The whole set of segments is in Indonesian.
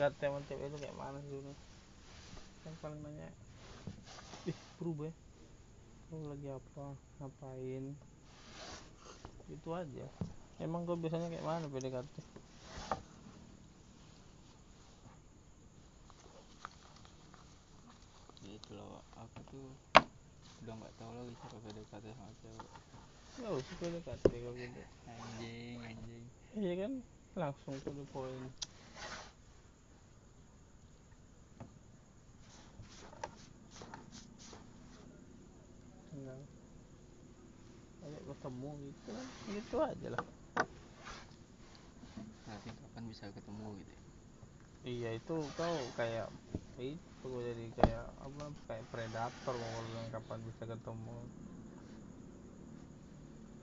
PDKT sama cewek itu kayak mana sih dulu. Kan paling nanya ih berubah ya lu lagi apa? Ngapain? Itu aja. Emang kau biasanya kayak mana PDKT ya itu loh. Aku tuh udah nggak tahu lagi cara PDKT sama cewek. Nggak usah PDKT kalau gitu. Anjing anjing. Iya kan? Langsung to the point tinggal ajak ketemu gitu kan gitu aja lah. Nanti kapan bisa ketemu gitu ya? iya itu kau kayak itu jadi kayak apa kayak predator bilang kapan bisa ketemu.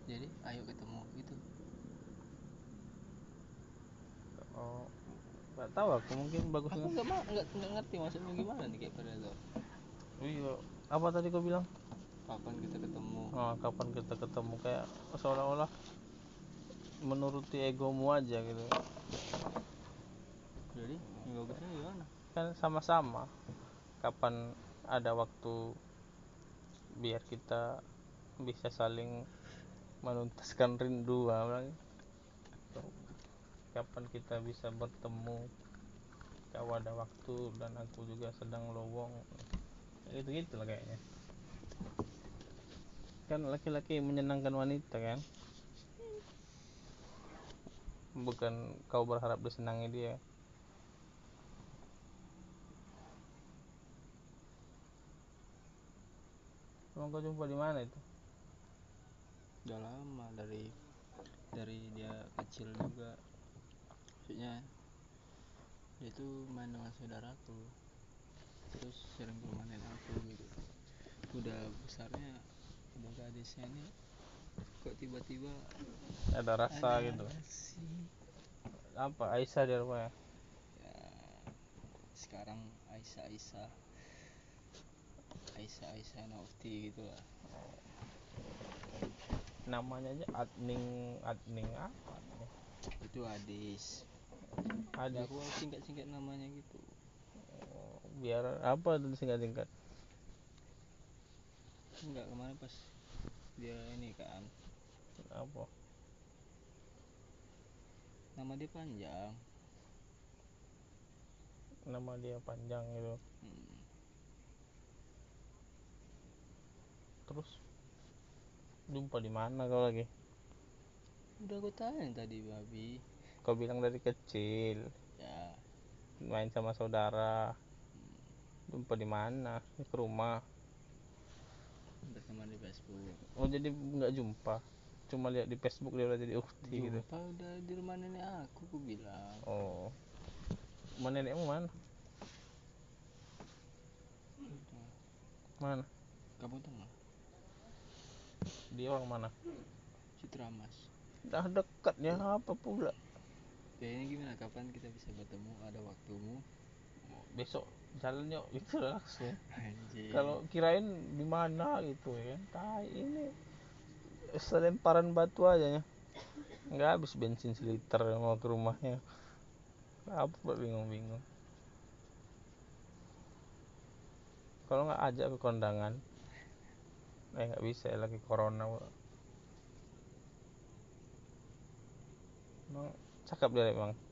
Jadi ayo ketemu gitu? Oh nggak tahu aku mungkin bagus aku nggak? nggak nggak ngerti maksudmu gimana nih kayak predator. Iya apa tadi kau bilang kapan kita ketemu? Oh, kapan kita ketemu? Kayak seolah-olah menuruti egomu aja gitu. Jadi bagusnya gimana? Kan sama-sama. Kapan ada waktu biar kita bisa saling menuntaskan rindu bilang. kapan kita bisa bertemu? Kau ada waktu dan aku juga sedang lowong. Gitu gitu lah kayaknya kan laki-laki menyenangkan wanita kan? Bukan kau berharap disenangi dia. Emang kau jumpa di mana itu? Udah lama dari dari dia kecil juga. Maksudnya dia tuh main dengan saudaraku. Terus sering bermain aku gitu. Udah besarnya udah gadisnya ini kok tiba-tiba ada rasa ada gitu. sih apa Aisyah di rumahnya ya? Sekarang Aisyah Aisyah. Aisyah Aisyah Nofti gitu lah. Namanya aja adning adning apa itu Adis ada ada aku singkat-singkat namanya gitu. Biar apa tuh singkat-singkat enggak kemarin pas dia ini kan. Apa? Nama dia panjang. Nama dia panjang gitu. Hmm. terus? Jumpa di mana kau lagi? Udah aku tanya tadi babi. Kau bilang dari kecil. Ya. Main sama saudara. Hmm, jumpa di mana? Ke rumah berteman di Facebook. Oh jadi nggak jumpa? Cuma lihat di Facebook dia udah jadi ukti gitu? Jumpa udah di rumah nenek aku aku bilang. Oh. Mana nenekmu mana? Mana? Kamu tengah dia orang mana? Citra Mas dah dekat ya apa pula? Ya ini gimana? Kapan kita bisa bertemu? Ada waktumu? Besok jalan yuk gitu langsung kalau kirain di mana gitu ya kan? Tai ini selemparan batu aja ya. Nggak habis bensin seliter mau ke rumahnya. Apa bingung-bingung. Kalau nggak ajak ke kondangan eh nggak bisa ya lagi corona. Emang cakep dia emang Enggak,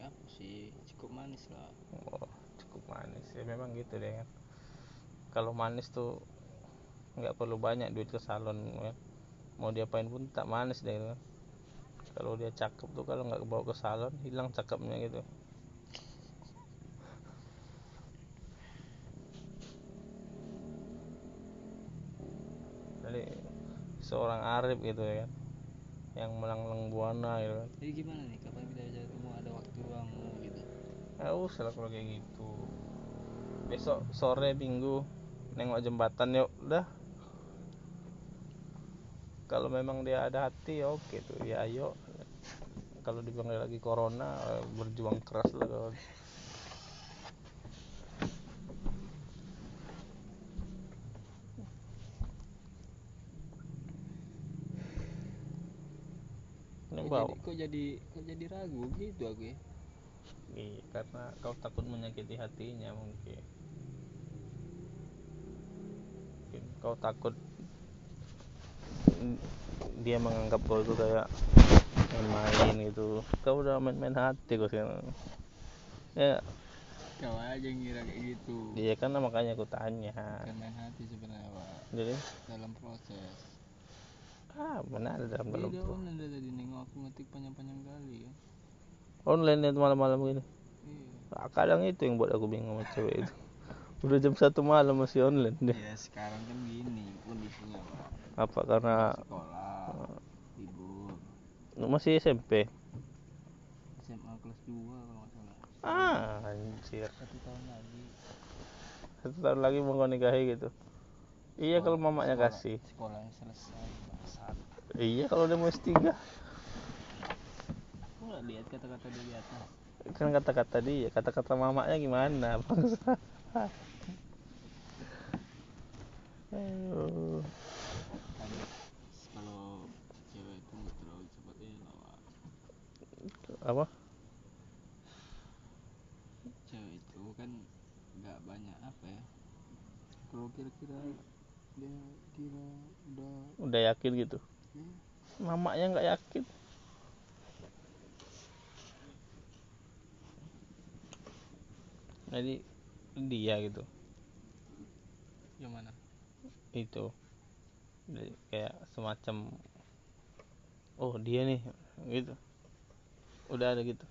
apa sih cukup manis lah. Oh, cukup manis. Ya memang gitu deh kan kalau manis tuh nggak perlu banyak duit ke salon ya. mau diapain pun tak manis deh itu. kalau dia cakep tuh kalau nggak bawa ke salon hilang cakepnya gitu. Jadi seorang Arif gitu ya kan. Yang melanglang buana gitu kan. Jadi gimana nih kapan kita bisa luangmu gitu. Ya usah kalau kayak gitu. Besok sore minggu nengok jembatan yuk udah kalau memang dia ada hati ya oke tuh ya ayo. Kalau dibilang lagi corona eh, berjuang keras lah kalau bawa jadi, kok jadi kok jadi ragu gitu aku ya? Iya karena kau takut menyakiti hatinya mungkin. Mungkin kau takut dia menganggap kau itu kayak main-main gitu. Kau udah main-main hati kau sekarang. Ya. Kau aja ngira kayak gitu. Dia kan makanya aku tanya. Main hati sebenarnya pak. Jadi? Dalam proses ah benar dalam dalam beda online dari tadi nengok aku ngetik panjang-panjang kali kan online itu malam-malam gini. Iya. Ah, kadang itu yang buat aku bingung sama cewek itu. Udah jam satu malam masih online deh ya sekarang kan gini kondisinya pak apa karena sekolah libur. Masih SMP SMA kelas 2 kalau nggak salah. Ah anjir. Satu tahun lagi. Satu tahun lagi mau kau nikahi gitu. Iya kalau mamanya sekolah- kasih. sekolahnya selesai iya kalau dia mau S3 aku nggak lihat kata-kata dia di atas. Kan kata-kata dia kata-kata mamanya gimana? Bangsa Aduh. kalau cewek itu nggak terlalu cepat ini loh Pak. apa? Cewek itu kan nggak banyak apa ya. Kalau kira-kira dia kira udah. Udah yakin gitu? Ya, mamanya nggak yakin? Jadi dia gitu. Yang mana? Itu. Jadi kayak semacam oh dia nih gitu. Udah ada gitu.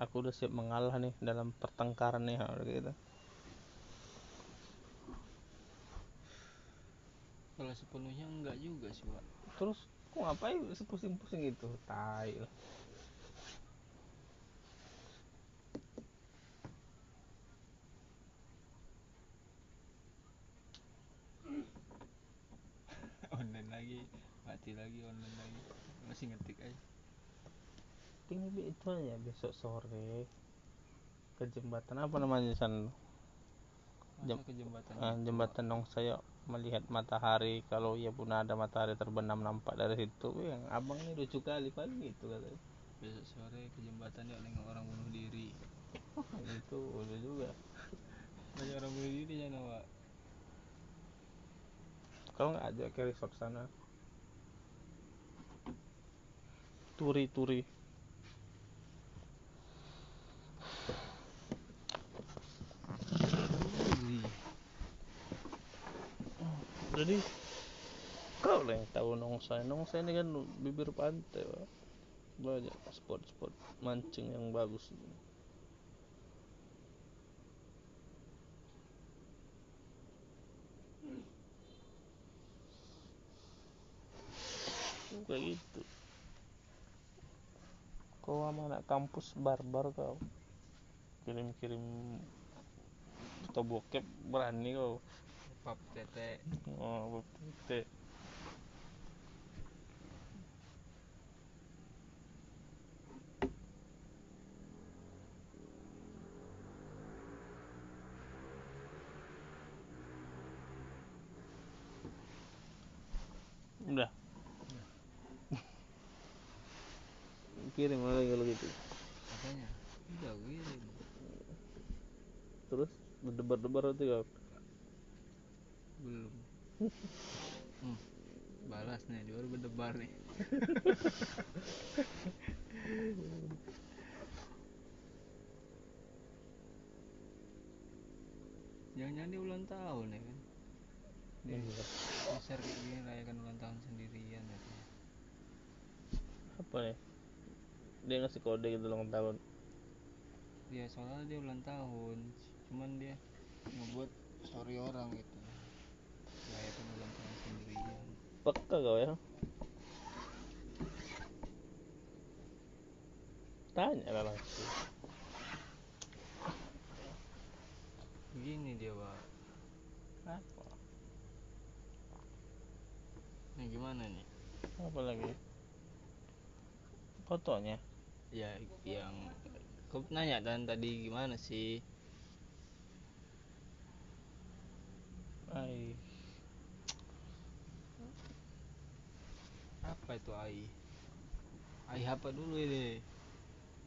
Aku udah siap mengalah nih dalam pertengkaran nih udah gitu kalau sepenuhnya enggak juga sih pak. Terus kok ngapain pusing-pusing gitu tai online lagi mati lagi online lagi. Masih ngetik aja. Bi- itu aja besok sore. Ke jembatan apa namanya masa Jem- ke jembatan Ah, jembatan Nong saya melihat matahari kalau ia pun ada matahari terbenam nampak dari situ yang abang ini lucu kali paling gitu katanya. Besok sore ke jembatan yuk nengok orang bunuh diri. Itu udah juga. Banyak orang bunuh diri di sana pak kalau nggak ajak ke resort sana? Turi turi jadi kau lah yang tahu Nongsa. Nongsa ini kan bibir pantai Pak. banyak spot-spot mancing yang bagus. Kayak gitu. Kau sama anak kampus barbar kau. Kirim-kirim foto bokep berani kau pap tete. Oh bukti udah. Kirim lagi kalau gitu. Katanya udah kirim. Terus? Berdebar-debar nanti kau belum hmm, balas nih dia baru berdebar nih. Jangan-jangan dia ulang tahun ya kan? Dia Iya. share kayak gini rayakan ulang tahun sendirian katanya apa ya? Dia ngasih kode gitu ulang tahun. Ya soalnya dia ulang tahun. Cuman dia ngebuat story orang gitu rayakan ulang tahun sendirian peka kau ya. Tanya lah langsung begini dia pak. Apa? Nah gimana nih? Apa lagi? Fotonya? Ya yang kau nanya dan tadi gimana sih? Ay. Apa itu? AI. AI apa dulu ini?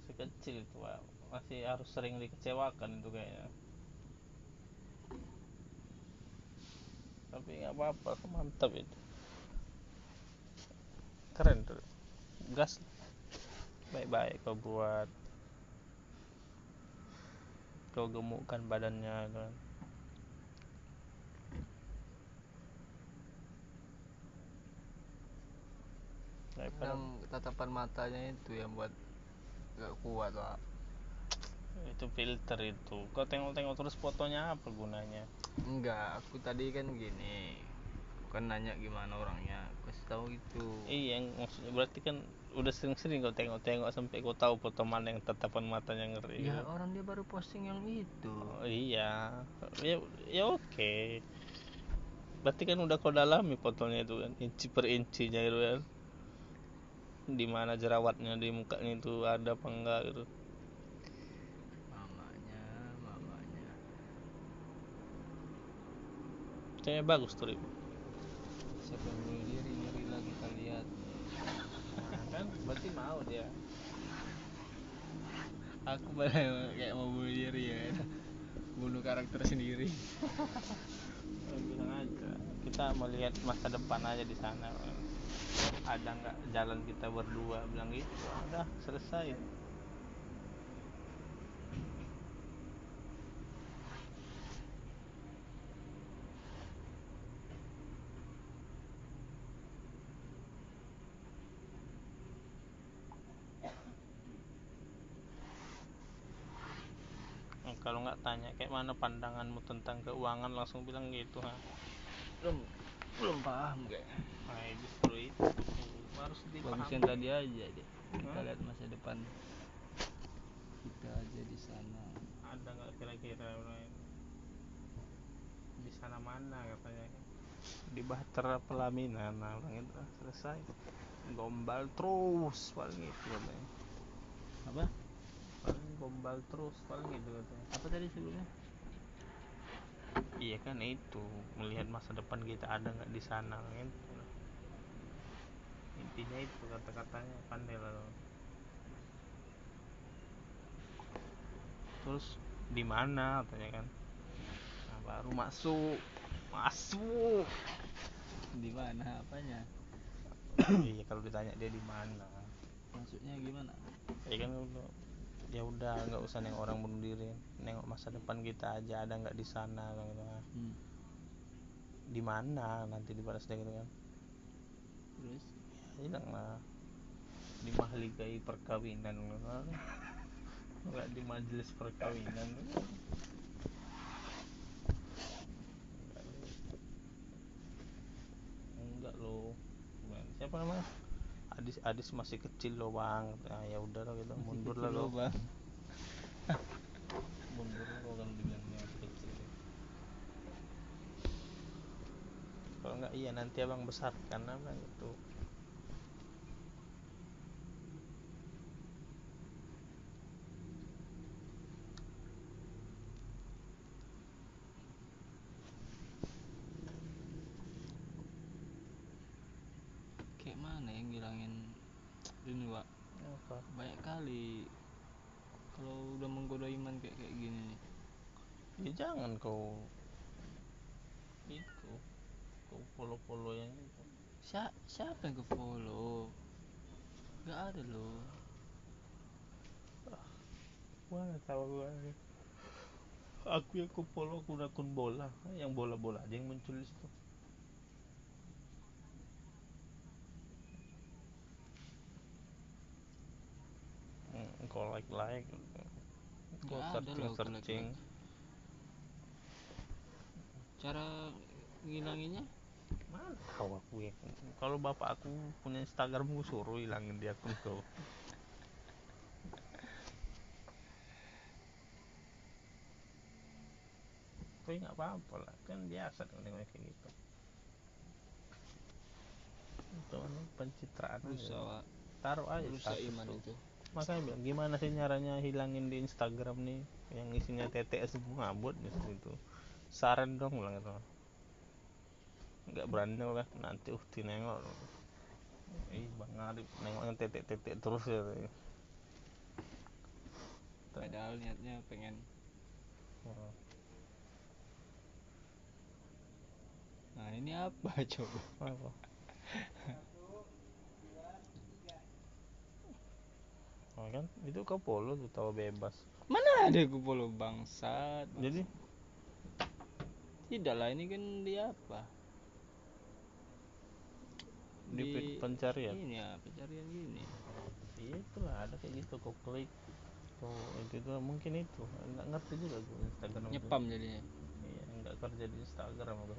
Si kecil itu Pak. masih harus sering dikecewakan itu kayaknya. Tapi nggak apa-apa mantap itu. Keren tuh. Gas. Baik-baik kau buat. Kau gemukkan badannya kan daripada yang tatapan matanya itu yang buat gak kuat pak. Itu filter itu. Kau tengok-tengok terus fotonya apa gunanya? Enggak aku tadi kan gini. Bukan nanya gimana orangnya kasih tahu gitu. Iya yang maksudnya berarti kan udah sering-sering kau tengok-tengok sampai kau tahu foto mana yang tatapan matanya ngeri. Ya orang dia baru posting yang itu. Oh, iya. Ya ya oke. Berarti kan udah kau dalami fotonya itu kan inci per incinya itu kan di mana jerawatnya di mukanya itu ada apa enggak gitu. Mamanya mamanya kayaknya bagus tuh Rip. siapa yang bunuh diri ngeri lah kita lihat nah, kan berarti mau dia. Aku malah kayak mau bunuh diri ya. Bunuh karakter sendiri. Orang bilang aja kita melihat masa depan aja di sana. Ada nggak jalan kita berdua? Bilang gitu udah selesai. Nah, kalau nggak tanya kayak mana pandanganmu tentang keuangan langsung bilang gitu ha? Belum belum paham kayak. Nah itu harus bagus dipahami. Yang tadi aja deh. Kita lihat masa depan kita aja di sana. Ada nggak kira-kira orang di sana mana katanya? Di Bahtera Pelaminan nah orang itu ah, selesai. Gombal terus paling itu katanya. Apa? Paling gombal terus paling itu katanya. Apa tadi sebelumnya? Iya kan itu melihat masa depan kita ada nggak di sana kan intinya itu kata-katanya pandai lah terus di mana katanya kan? Nah, baru masuk. Masuk! Di mana apanya? Iya kalau ditanya dia di mana. Maksudnya gimana? Ya kan udah ya udah nggak usah nengok orang bunuh diri. Nengok masa depan kita aja ada nggak di sana kan gitu kan? Hmm. di mana nanti dibalas dia gitu kan? Terus lah. Di mahligai perkawinan. Gitu kan. nggak di majelis perkawinan. Enggak Gimana? siapa namanya? Adis Adis masih kecil loh bang. Nah, ya udah lah gitu mundur lah lo lo, bang. Mundur lo kalau dibilangnya masih kecil. Kalau enggak iya nanti abang besarkan abang gitu kayak mana yang ngilangin ini pak apa? Banyak kali. Kalau udah menggoda iman kayak kayak gini nih. Ya jangan kau. Itu kau follow follow yang itu Sia- siapa yang ke follow? Nggak ada loh. Mana tahu gua aku yang ku follow akun akun bola. Yang bola bola aja yang muncul di situ kau like like kau Nggak ada searching loh, searching. cara ngilanginnya? Mana tahu aku ya. Kalau bapak aku punya Instagram aku suruh hilangin di akun kau tapi nggak apa-apa lah kan biasa dong nengok kayak gitu. Itu kan pencitraan rusak pak. Taruh aja rusak status iman tuh. itu makanya bilang gimana sih caranya hilangin di Instagram nih? Yang isinya TTS semua buat di situ. Saran dong bilang gitu. Nggak berani lah nanti uhti nengok. Ih bang Arif nengoknya tetek-tetek terus ya padahal niatnya pengen. Oh. nah ini apa coba? Apa kan? Itu kau polo tuh tahu bebas. Mana ada kupolo bangsat jadi? Tidak lah ini kan dia apa? Di, Di- pencarian? Ini ya pencarian gini. Iya itulah ada kayak gitu kau klik. Kau itu, itu mungkin itu. Nggak ngerti juga gue Instagram itu. nyepam jadinya. Iya nggak kerja di Instagram aku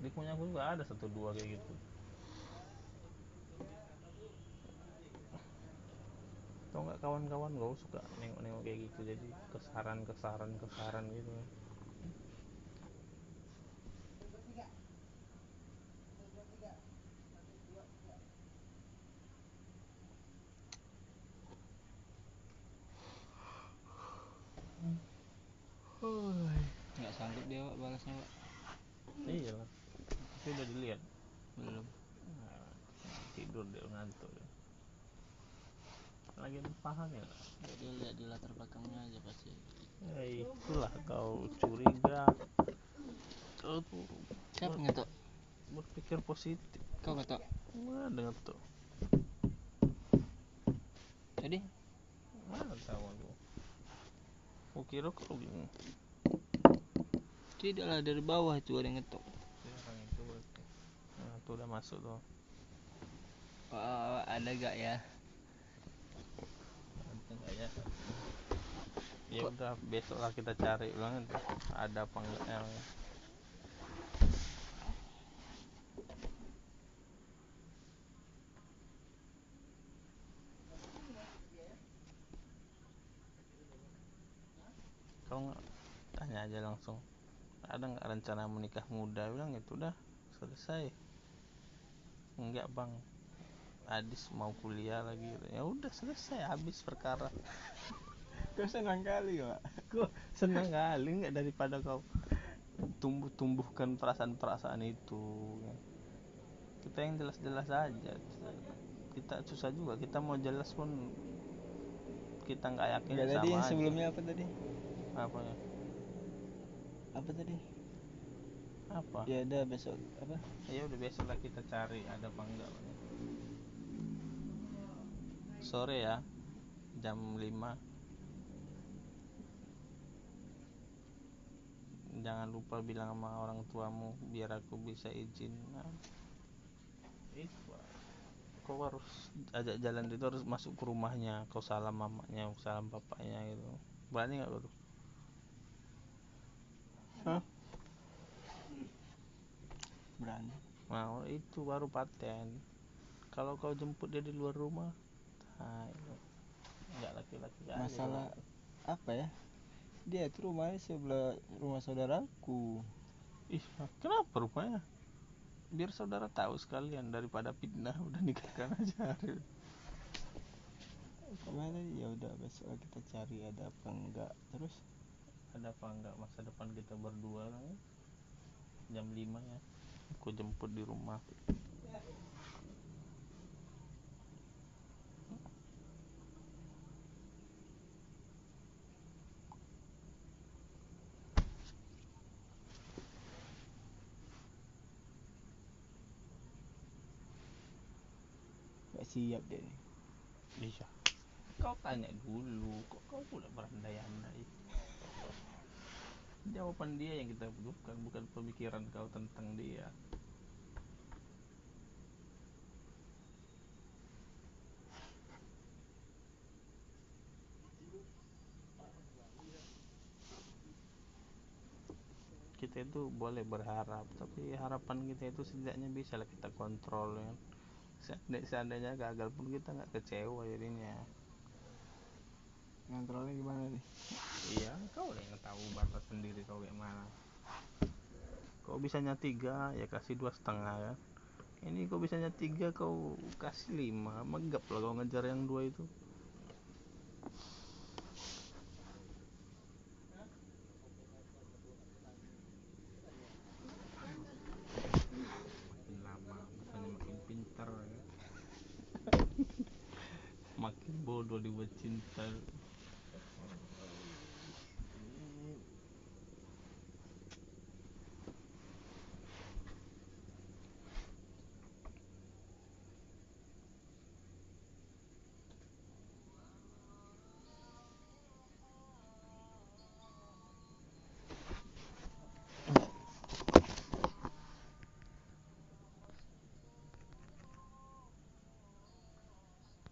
di punya aku juga ada satu dua kayak gitu tau nggak kawan-kawan gue suka nengok-nengok kayak gitu. Jadi kesaran kesaran kesaran gitu. Nggak sanggup dia Pak, balasnya pak. Iya lah. Tapi udah dilihat. Belum. Nah, tidur dia ngantuk. dia. Lagi paham ya dia lihat di latar belakangnya aja pasti. Ya itulah kau curiga. Kau tuh siapa ngetok berpikir positif. Kau ngetok mana dengan tuh jadi? Mana tahu aku? Aku kira kau gini tidak lah dari bawah itu ada yang ngetok itu nah tuh udah masuk tuh Wah, ada gak ya nggak ya. Ya udah besok lah kita cari ulang ada apa enggak yang kau nggak tanya aja langsung. Ada nggak rencana menikah muda? Bilang itu udah selesai. Enggak bang Adis mau kuliah lagi. Ya udah selesai habis perkara. Kau senang kali pak Kok senang kali? Nggak daripada kau tumbuh tumbuhkan perasaan-perasaan itu kita yang jelas-jelas aja kita susah juga. Kita mau jelas pun kita nggak yakin Enggak sama tadi yang aja. sebelumnya apa tadi? Apa ya? Apa tadi? Apa? Ya ada besok apa? Ya udah besok lah kita cari ada apa enggak sore ya jam 5 jangan lupa bilang sama orang tuamu biar aku bisa izin. Nah, itu. Kau harus ajak jalan itu harus masuk ke rumahnya kau salam mamanya salam bapaknya gitu. Berani nggak kau tuh? Hah? berani. Nah, itu baru paten. Kalau kau jemput dia di luar rumah, nah, itu. nggak laki-laki masalah apa ya dia itu rumahnya sebelah rumah saudaraku Ih, kenapa rupanya? Biar saudara tahu sekalian daripada pindah udah nikahkan aja. tadi ya udah besok kita cari ada apa enggak terus Ada apa enggak masa depan kita berdua kan? Jam 5 ya. Aku jemput di rumah. Siap deh nih Iya. Kau tanya dulu, kok kau pula berandai-andai? Jawaban dia yang kita butuhkan, bukan pemikiran kau tentang dia. Kita itu boleh berharap, tapi harapan kita itu setidaknya bisa lah kita kontrol ya. Seandai- Seandainya gagal pun kita nggak kecewa jadinya. ngontrolnya gimana nih Iya, kau yang tahu batas sendiri kau kayak mana. Kau bisanya tiga, ya kasih dua setengah ya. Ini kau bisanya tiga, kau kasih lima. Megap lah kau ngejar yang dua itu. চিন্তার